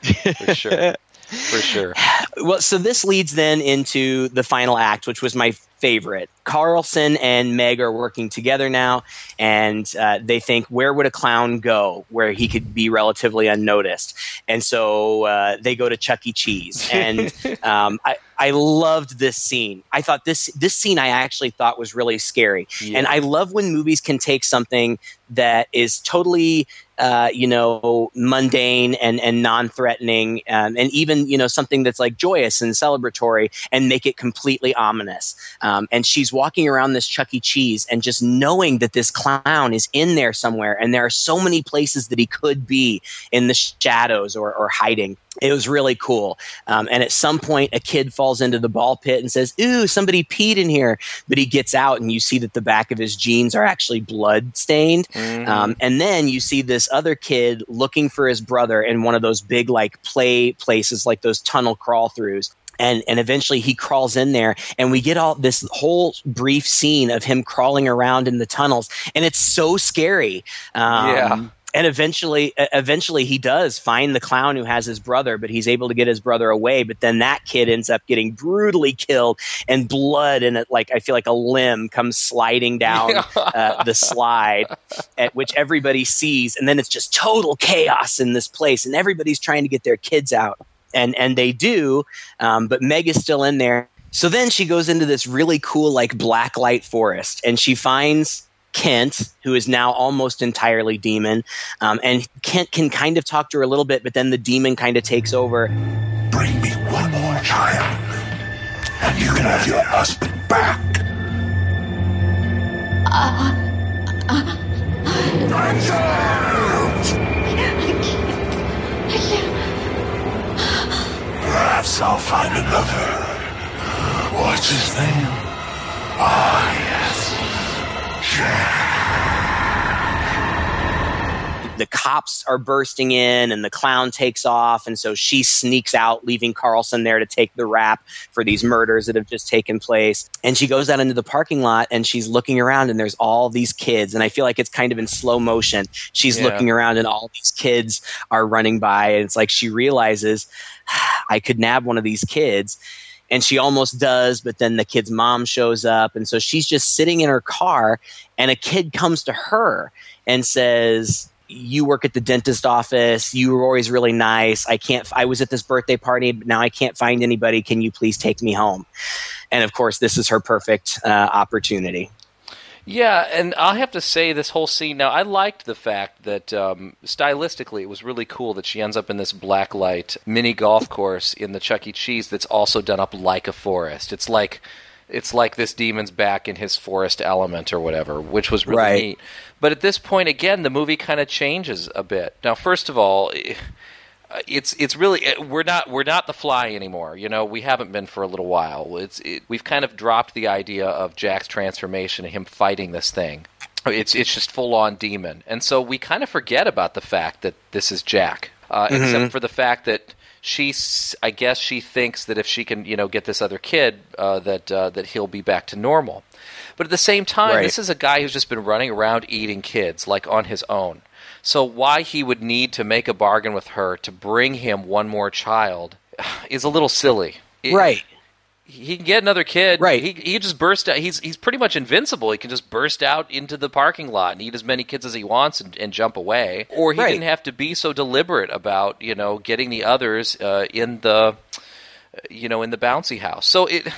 for sure, for sure. well, so this leads then into the final act, which was my favorite. Karlsson and Meg are working together now, and uh, they think, where would a clown go where he could be relatively unnoticed? And so uh, they go to Chuck E. Cheese, and um, I. I loved this scene. I thought this this scene I actually thought was really scary. Yeah. And I love when movies can take something that is totally uh, you know, mundane and, and non-threatening, um, and even you know something that's like joyous and celebratory, and make it completely ominous. Um, and she's walking around this Chuck E. Cheese, and just knowing that this clown is in there somewhere, and there are so many places that he could be in the shadows or, or hiding. It was really cool. Um, and at some point, a kid falls into the ball pit and says, "Ooh, somebody peed in here." But he gets out, and you see that the back of his jeans are actually blood stained. Mhm. Um, and then you see this other kid looking for his brother in one of those big like play places, like those tunnel crawl throughs. And, and eventually he crawls in there and we get all this whole brief scene of him crawling around in the tunnels and it's so scary um, Yeah. And eventually eventually he does find the clown who has his brother but he's able to get his brother away. But then that kid ends up getting brutally killed and blood and it like i feel like a limb comes sliding down uh, the slide at which everybody sees. And then it's just total chaos in this place and everybody's trying to get their kids out. And and they do um, but meg is still in there. So then she goes into this really cool like black light forest and she finds Kent, who is now almost entirely demon, um, and Kent can kind of talk to her a little bit, but then the demon kind of takes over. Bring me one more child, and you can have your husband back. Uh, uh, child! I can't. I can't. Perhaps I'll find another. What's his name? Yes. The cops are bursting in, and the clown takes off, and so she sneaks out, leaving Karlsson there to take the rap for these murders that have just taken place. And she goes out into the parking lot, and she's looking around, and there's all these kids, and I feel like it's kind of in slow motion. She's Yeah. looking around, and all these kids are running by, and it's like she realizes, I could nab one of these kids and she almost does but then the kid's mom shows up. And so she's just sitting in her car and a kid comes to her and says you work at the dentist office. You were always really nice. I can't i was at this birthday party but now i can't find anybody. Can you please take me home? And of course this is her perfect uh, opportunity Yeah, and I'll have to say this whole scene. Now, I liked the fact that um, stylistically, it was really cool that she ends up in this black light mini golf course in the Chuck E. Cheese that's also done up like a forest. It's like it's like this demon's back in his forest element or whatever, which was really Right. neat. But at this point, again, the movie kind of changes a bit. Now, first of all. Uh, it's it's really uh, we're not we're not the fly anymore. You know, we haven't been for a little while. It's it, we've kind of dropped the idea of Jack's transformation and him fighting this thing. It's it's just full on demon, and so we kind of forget about the fact that this is Jack, uh, except for the fact that she, I guess, she thinks that if she can, you know, get this other kid, uh, that uh, that he'll be back to normal. But at the same time, Right. this is a guy who's just been running around eating kids like on his own. So why he would need to make a bargain with her to bring him one more child is a little silly. It- right. he can get another kid. Right. He he just burst out. He's he's pretty much invincible. He can just burst out into the parking lot and eat as many kids as he wants and, and jump away. Or he Right. didn't have to be so deliberate about you know getting the others uh, in the you know in the bouncy house. So it.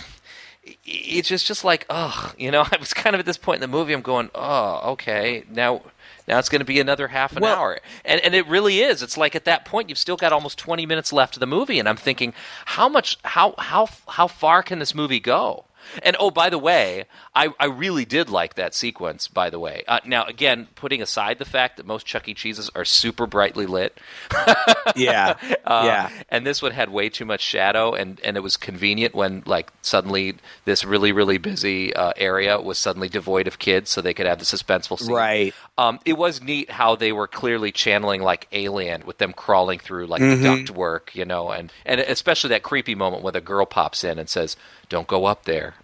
It's just, just like, oh, you know, I was kind of at this point in the movie. I'm going, oh, okay, now, now it's going to be another half an Well- hour, and and it really is. It's like at that point you've still got almost 20 minutes left of the movie, and I'm thinking, how much, how how how far can this movie go? And oh, by the way, I, I really did like that sequence. By the way, uh, now again, putting aside the fact that most Chuck E. Cheeses are super brightly lit, Yeah. uh, yeah. and this one had way too much shadow, and, and it was convenient when like suddenly this really really busy uh, area was suddenly devoid of kids, so they could have the suspenseful scene. Right. Um, it was neat how they were clearly channeling like Alien with them crawling through like Mm-hmm. the ductwork, you know, and and especially that creepy moment where the girl pops in and says, "Don't go up there."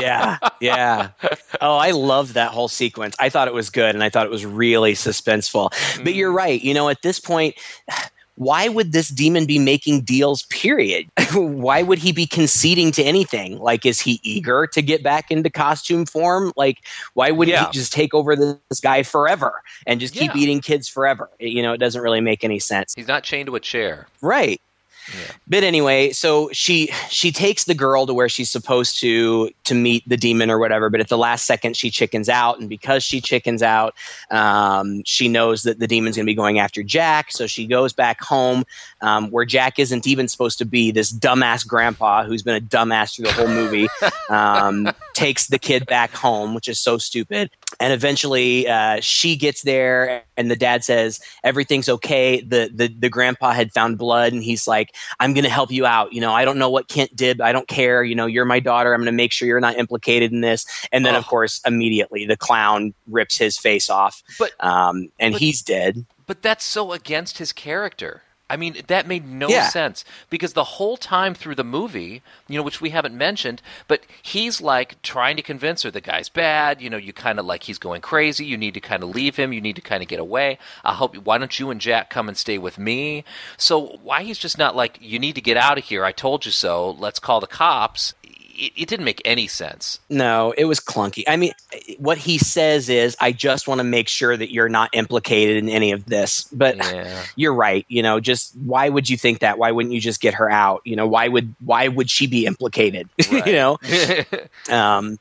yeah, yeah. Oh, I loved that whole sequence. I thought it was good, and I thought it was really suspenseful. But you're mm-hmm. right. You know, at this point, why would this demon be making deals? Period. why would he be conceding to anything? Like, is he eager to get back into costume form? Like, why wouldn't Yeah. he just take over this guy forever and just keep Yeah. eating kids forever? You know, it doesn't really make any sense. He's not chained to a chair. Right. But anyway, so she she takes the girl to where she's supposed to to meet the demon or whatever. But at the last second, she chickens out, and because she chickens out, um, she knows that the demon's going to be going after Jack. So she goes back home, um, where Jack isn't even supposed to be. This dumbass grandpa who's been a dumbass through the whole movie um, takes the kid back home, which is so stupid. And eventually, uh, she gets there, and the dad says everything's okay. The, the the grandpa had found blood, and he's like, "I'm going to help you out. You know, I don't know what Kent did, but I don't care. You know, you're my daughter. I'm going to make sure you're not implicated in this." And then, of Oh. course, immediately the clown rips his face off, But um, and but- he's dead. But that's so against his character. I mean, that made no Yeah. sense because the whole time through the movie, you know, which we haven't mentioned, but he's like trying to convince her the guy's bad. You know, you kind of like he's going crazy. You need to kind of leave him. You need to kind of get away. I'll help you. Why don't you and Jack come and stay with me? So why he's just not like you need to get out of here. I told you so. Let's call the cops. It, it didn't make any sense. No, it was clunky. I mean, what he says is, "I just want to make sure that you're not implicated in any of this." But Yeah. you're right. You know, just why would you think that? Why wouldn't you just get her out? You know, why would why would she be implicated? Right. you know, um,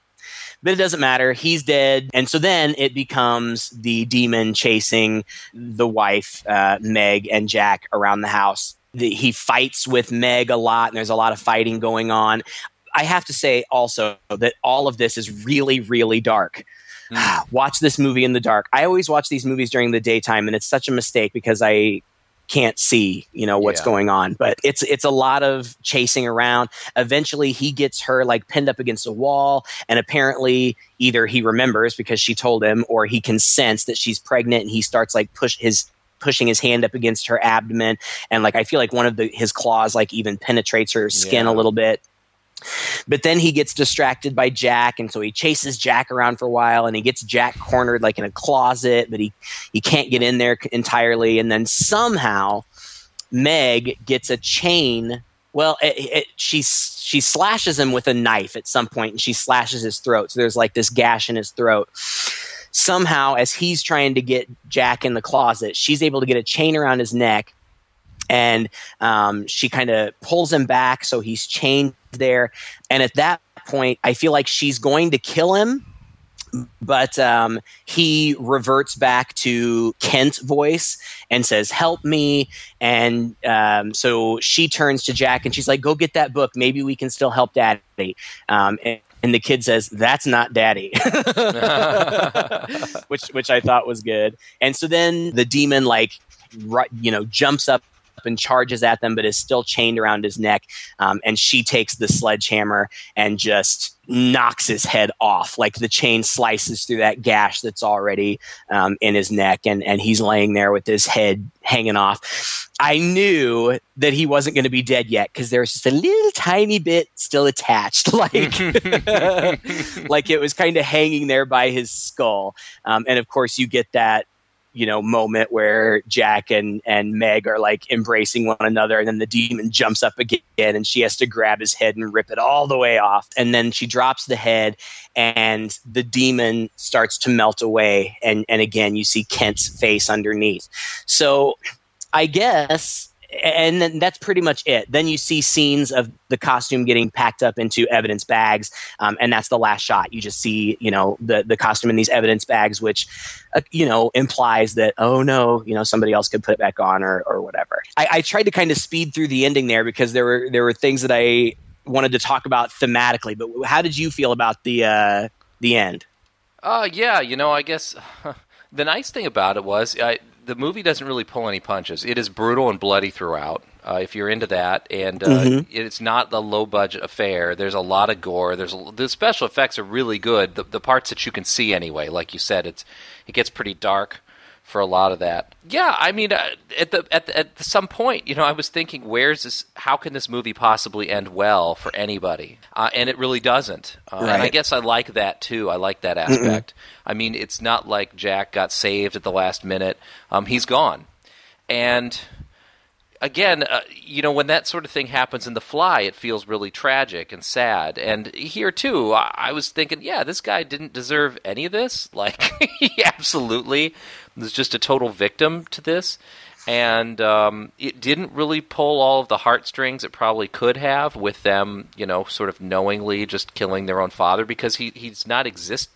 but it doesn't matter. He's dead, and so then it becomes the demon chasing the wife, uh, Meg, and Jack around the house. The, he fights with Meg a lot, and there's a lot of fighting going on. I have to say also that all of this is really, really dark. Hmm. watch this movie in the dark. I always watch these movies during the daytime, and it's such a mistake because I can't see, you know, what's Yeah. going on. But it's it's a lot of chasing around. Eventually, he gets her like pinned up against a wall, and apparently, either he remembers because she told him, or he can sense that she's pregnant, and he starts like push his pushing his hand up against her abdomen and like i feel like one of the his claws like even penetrates her skin Yeah. a little bit but then he gets distracted by Jack, and so he chases Jack around for a while, and he gets Jack cornered like in a closet, but he he can't get in there entirely. And then somehow Meg gets a chain. Well, it, it, she she slashes him with a knife at some point, and she slashes his throat. So there's like this gash in his throat. Somehow, as he's trying to get Jack in the closet, she's able to get a chain around his neck and um, she kind of pulls him back so he's chained there. And at that point i feel like she's going to kill him but um, he reverts back to kent's voice and says help me. And um, so she turns to jack and she's like go get that book. Maybe we can still help daddy. Um, and, and the kid says that's not daddy. Which which i thought was good. And so then the demon like you know jumps up and charges at them, but is still chained around his neck. Um, and she takes the sledgehammer and just knocks his head off. Like the chain slices through that gash that's already um, in his neck, and and he's laying there with his head hanging off. I knew that he wasn't going to be dead yet because there was just a little tiny bit still attached, like like it was kind of hanging there by his skull. Um, and of course, you get that you know moment where Jack and and Meg are like embracing one another, and then the demon jumps up again, and she has to grab his head and rip it all the way off, and then she drops the head, and the demon starts to melt away, and and again you see Kent's face underneath. So I guess and then that's pretty much it. Then you see scenes of the costume getting packed up into evidence bags, um, and that's the last shot. You just see, you know, the the costume in these evidence bags, which, uh, you know, implies that oh no, you know, somebody else could put it back on or or whatever. I, I tried to kind of speed through the ending there because there were there were things that I wanted to talk about thematically. But how did you feel about the uh, the end? Uh, yeah, you know, I guess the nice thing about it was I the movie doesn't really pull any punches. It is brutal and bloody throughout. Uh, if you're into that, and uh, mm-hmm. it's not the low budget affair. There's a lot of gore. There's a, the special effects are really good. The, the parts that you can see anyway, like you said, it's it gets pretty dark for a lot of that. Yeah, I mean, uh, at the at the, at some point, you know, I was thinking, where's this? How can this movie possibly end well for anybody? Uh, and it really doesn't. Uh, right. And I guess I like that too. I like that aspect. Mm-mm. I mean, it's not like Jack got saved at the last minute. Um, he's gone, and again, uh, you know, when that sort of thing happens in The Fly, it feels really tragic and sad. And here too, I, I was thinking, yeah, this guy didn't deserve any of this. Like, he absolutely was just a total victim to this. And um, it didn't really pull all of the heartstrings it probably could have with them, you know, sort of knowingly just killing their own father because he, he's not exist.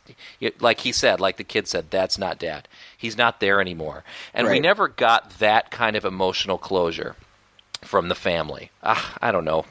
Like he said, like the kid said, that's not dad. He's not there anymore. And right. we never got that kind of emotional closure from the family. Uh, I don't know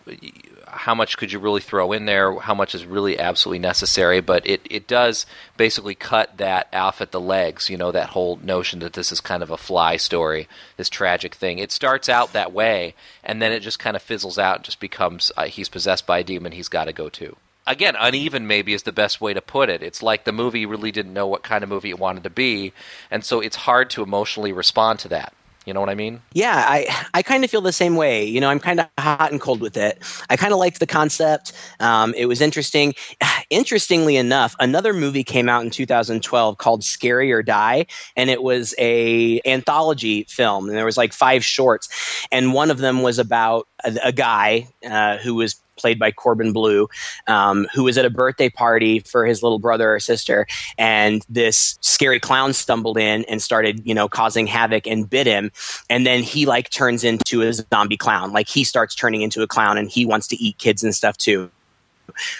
how much could you really throw in there, how much is really absolutely necessary, but it, it does basically cut that off at the legs, you know, that whole notion that this is kind of a fly story, this tragic thing. It starts out that way, and then it just kind of fizzles out and just becomes uh, he's possessed by a demon, he's got to go too. Again, uneven maybe is the best way to put it. It's like the movie really didn't know what kind of movie it wanted to be, and so it's hard to emotionally respond to that. You know what I mean? Yeah, I I kind of feel the same way. You know, I'm kind of hot and cold with it. I kind of liked the concept. Um, it was interesting. Interestingly enough, another movie came out in 2012 called Scary or Die, and it was a anthology film, and there was like five shorts, and one of them was about a, a guy uh, who was played by Corbin Bleu, um, who was at a birthday party for his little brother or sister, and this scary clown stumbled in and started, you know, causing havoc and bit him, and then he like turns into a zombie clown, like he starts turning into a clown, and he wants to eat kids and stuff too.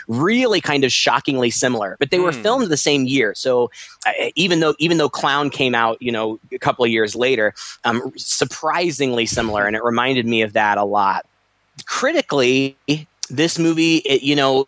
Really kind of shockingly similar but they were mm. filmed the same year. So uh, even though even though clown came out you know a couple of years later um, surprisingly similar and it reminded me of that a lot. Critically this movie, it, you know,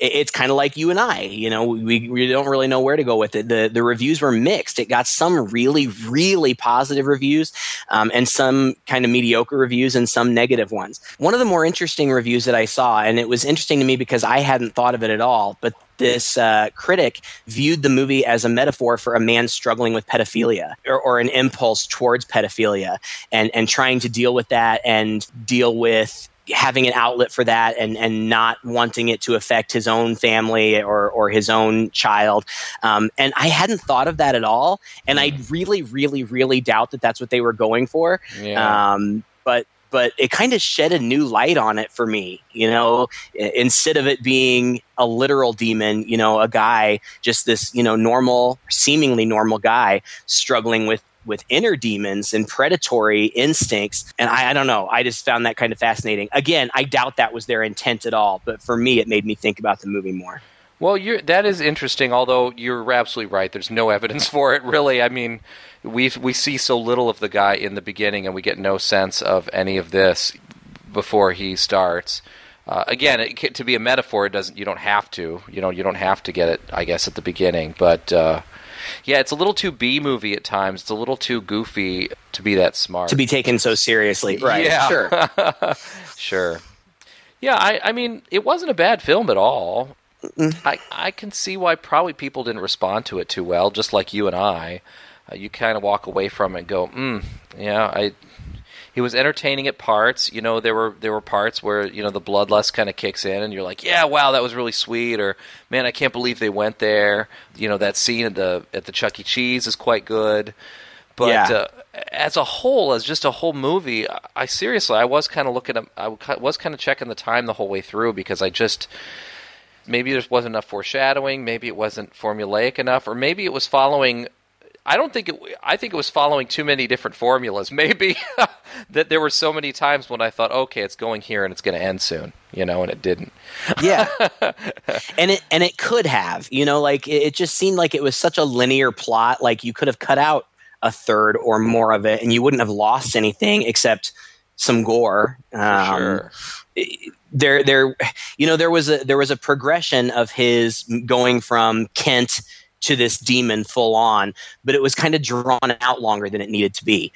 it's kind of like you and I, you know, we, we don't really know where to go with it. The the reviews were mixed. It got some really really positive reviews, um, and some kind of mediocre reviews, and some negative ones. One of the more interesting reviews that I saw, and it was interesting to me because I hadn't thought of it at all, but this uh, critic viewed the movie as a metaphor for a man struggling with pedophilia or, or, an impulse towards pedophilia and, and trying to deal with that and deal with having an outlet for that and, and not wanting it to affect his own family or, or his own child. Um, and I hadn't thought of that at all. And I really, really, really doubt that that's what they were going for. Yeah. Um, but but it kind of shed a new light on it for me you know instead of it being a literal demon you know a guy just this you know normal seemingly normal guy struggling with with inner demons and predatory instincts. And I, I, don't know. I just found that kind of fascinating. Again, I doubt that was their intent at all, but for me, it made me think about the movie more. Well, that is interesting. Although you're absolutely right, there's no evidence for it. Really, I mean, we we see so little of the guy in the beginning, and we get no sense of any of this before he starts. Uh, again, it, to be a metaphor, it doesn't. You don't have to. You know, you don't have to get it. I guess at the beginning, but uh, yeah, it's a little too B movie at times. It's a little too goofy to be that smart. To be taken so seriously. Right. Yeah. Sure. sure. Yeah, I, I mean, it wasn't a bad film at all. I, I can see why probably people didn't respond to it too well, just like you and I. Uh, you kind of walk away from it and go, mm, yeah, I he was entertaining at parts. You know, there were there were parts where you know the bloodlust kind of kicks in, and you're like, yeah, wow, that was really sweet, or man, I can't believe they went there. You know, that scene at the at the Chuck E. Cheese is quite good. But Yeah. uh, as a whole, as just a whole movie, I, seriously, I was kind of looking at, I was kind of checking the time the whole way through because I just maybe there wasn't enough foreshadowing, maybe it wasn't formulaic enough, or maybe it was following. I don't think it. I think it was following too many different formulas. Maybe that there were so many times when I thought, okay, it's going here and it's going to end soon, you know, and it didn't. yeah and it and it could have you know like it, it just seemed like it was such a linear plot like you could have cut out a third or more of it and you wouldn't have lost anything except some gore um, sure. there there you know there was a there was a progression of his going from kent to this demon full on but it was kind of drawn out longer than it needed to be.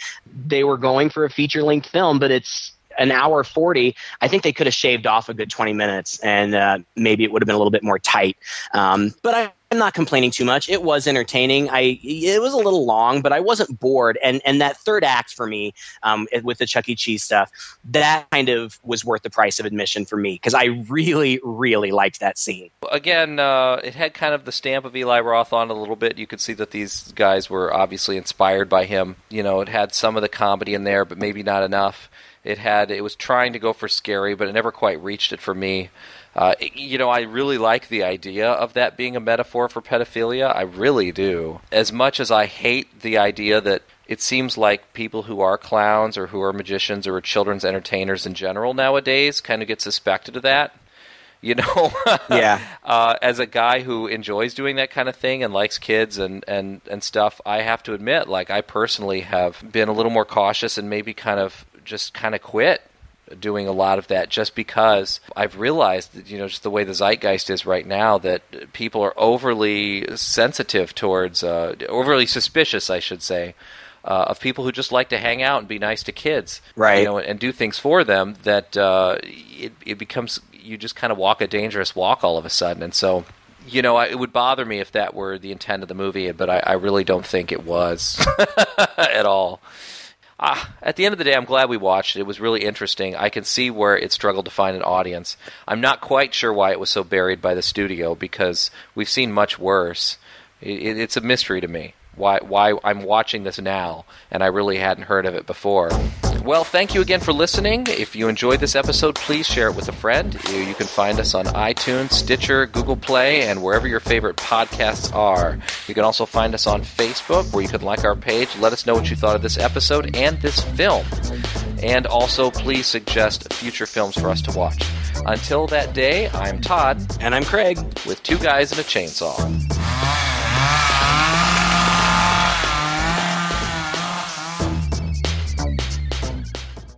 They were going for a feature length film but it's an hour 40 i think they could have shaved off a good 20 minutes and uh, maybe it would have been a little bit more tight. Um, but I, i'm not complaining too much it was entertaining i it was a little long but i wasn't bored and and that third act for me um, with the chuck e cheese stuff that kind of was worth the price of admission for me because i really really liked that scene Again, uh, it had kind of the stamp of Eli Roth on a little bit. You could see that these guys were obviously inspired by him. You know, it had some of the comedy in there, but maybe not enough. It had it was trying to go for scary, but it never quite reached it for me. Uh, it- you know, I really like the idea of that being a metaphor for pedophilia. I really do. As much as I hate the idea that it seems like people who are clowns or who are magicians or are children's entertainers in general nowadays kind of get suspected of that. You know, Yeah. uh, as a guy who enjoys doing that kind of thing and likes kids and, and, and stuff, I have to admit, like, I personally have been a little more cautious and maybe kind of just kind of quit doing a lot of that just because I've realized that, you know, just the way the zeitgeist is right now, that people are overly sensitive towards, uh, overly suspicious, I should say. Uh, of people who just like to hang out and be nice to kids, Right. You know, and do things for them. That uh, it it becomes you just kind of walk a dangerous walk all of a sudden, and so you know I, it would bother me if that were the intent of the movie, but I, I really don't think it was at all. Ah, at the end of the day, I'm glad we watched it. It was really interesting. I can see where it struggled to find an audience. I'm not quite sure why it was so buried by the studio because we've seen much worse. It, it's a mystery to me why why I'm watching this now and I really hadn't heard of it before. Well, thank you again for listening. If you enjoyed this episode, please share it with a friend. You, can find us on iTunes, Stitcher, Google Play, and wherever your favorite podcasts are. You can also find us on Facebook, where you can like our page, let us know what you thought of this episode and this film. And also, please suggest future films for us to watch. Until that day, I'm Todd. And I'm Craig. With two guys and a chainsaw.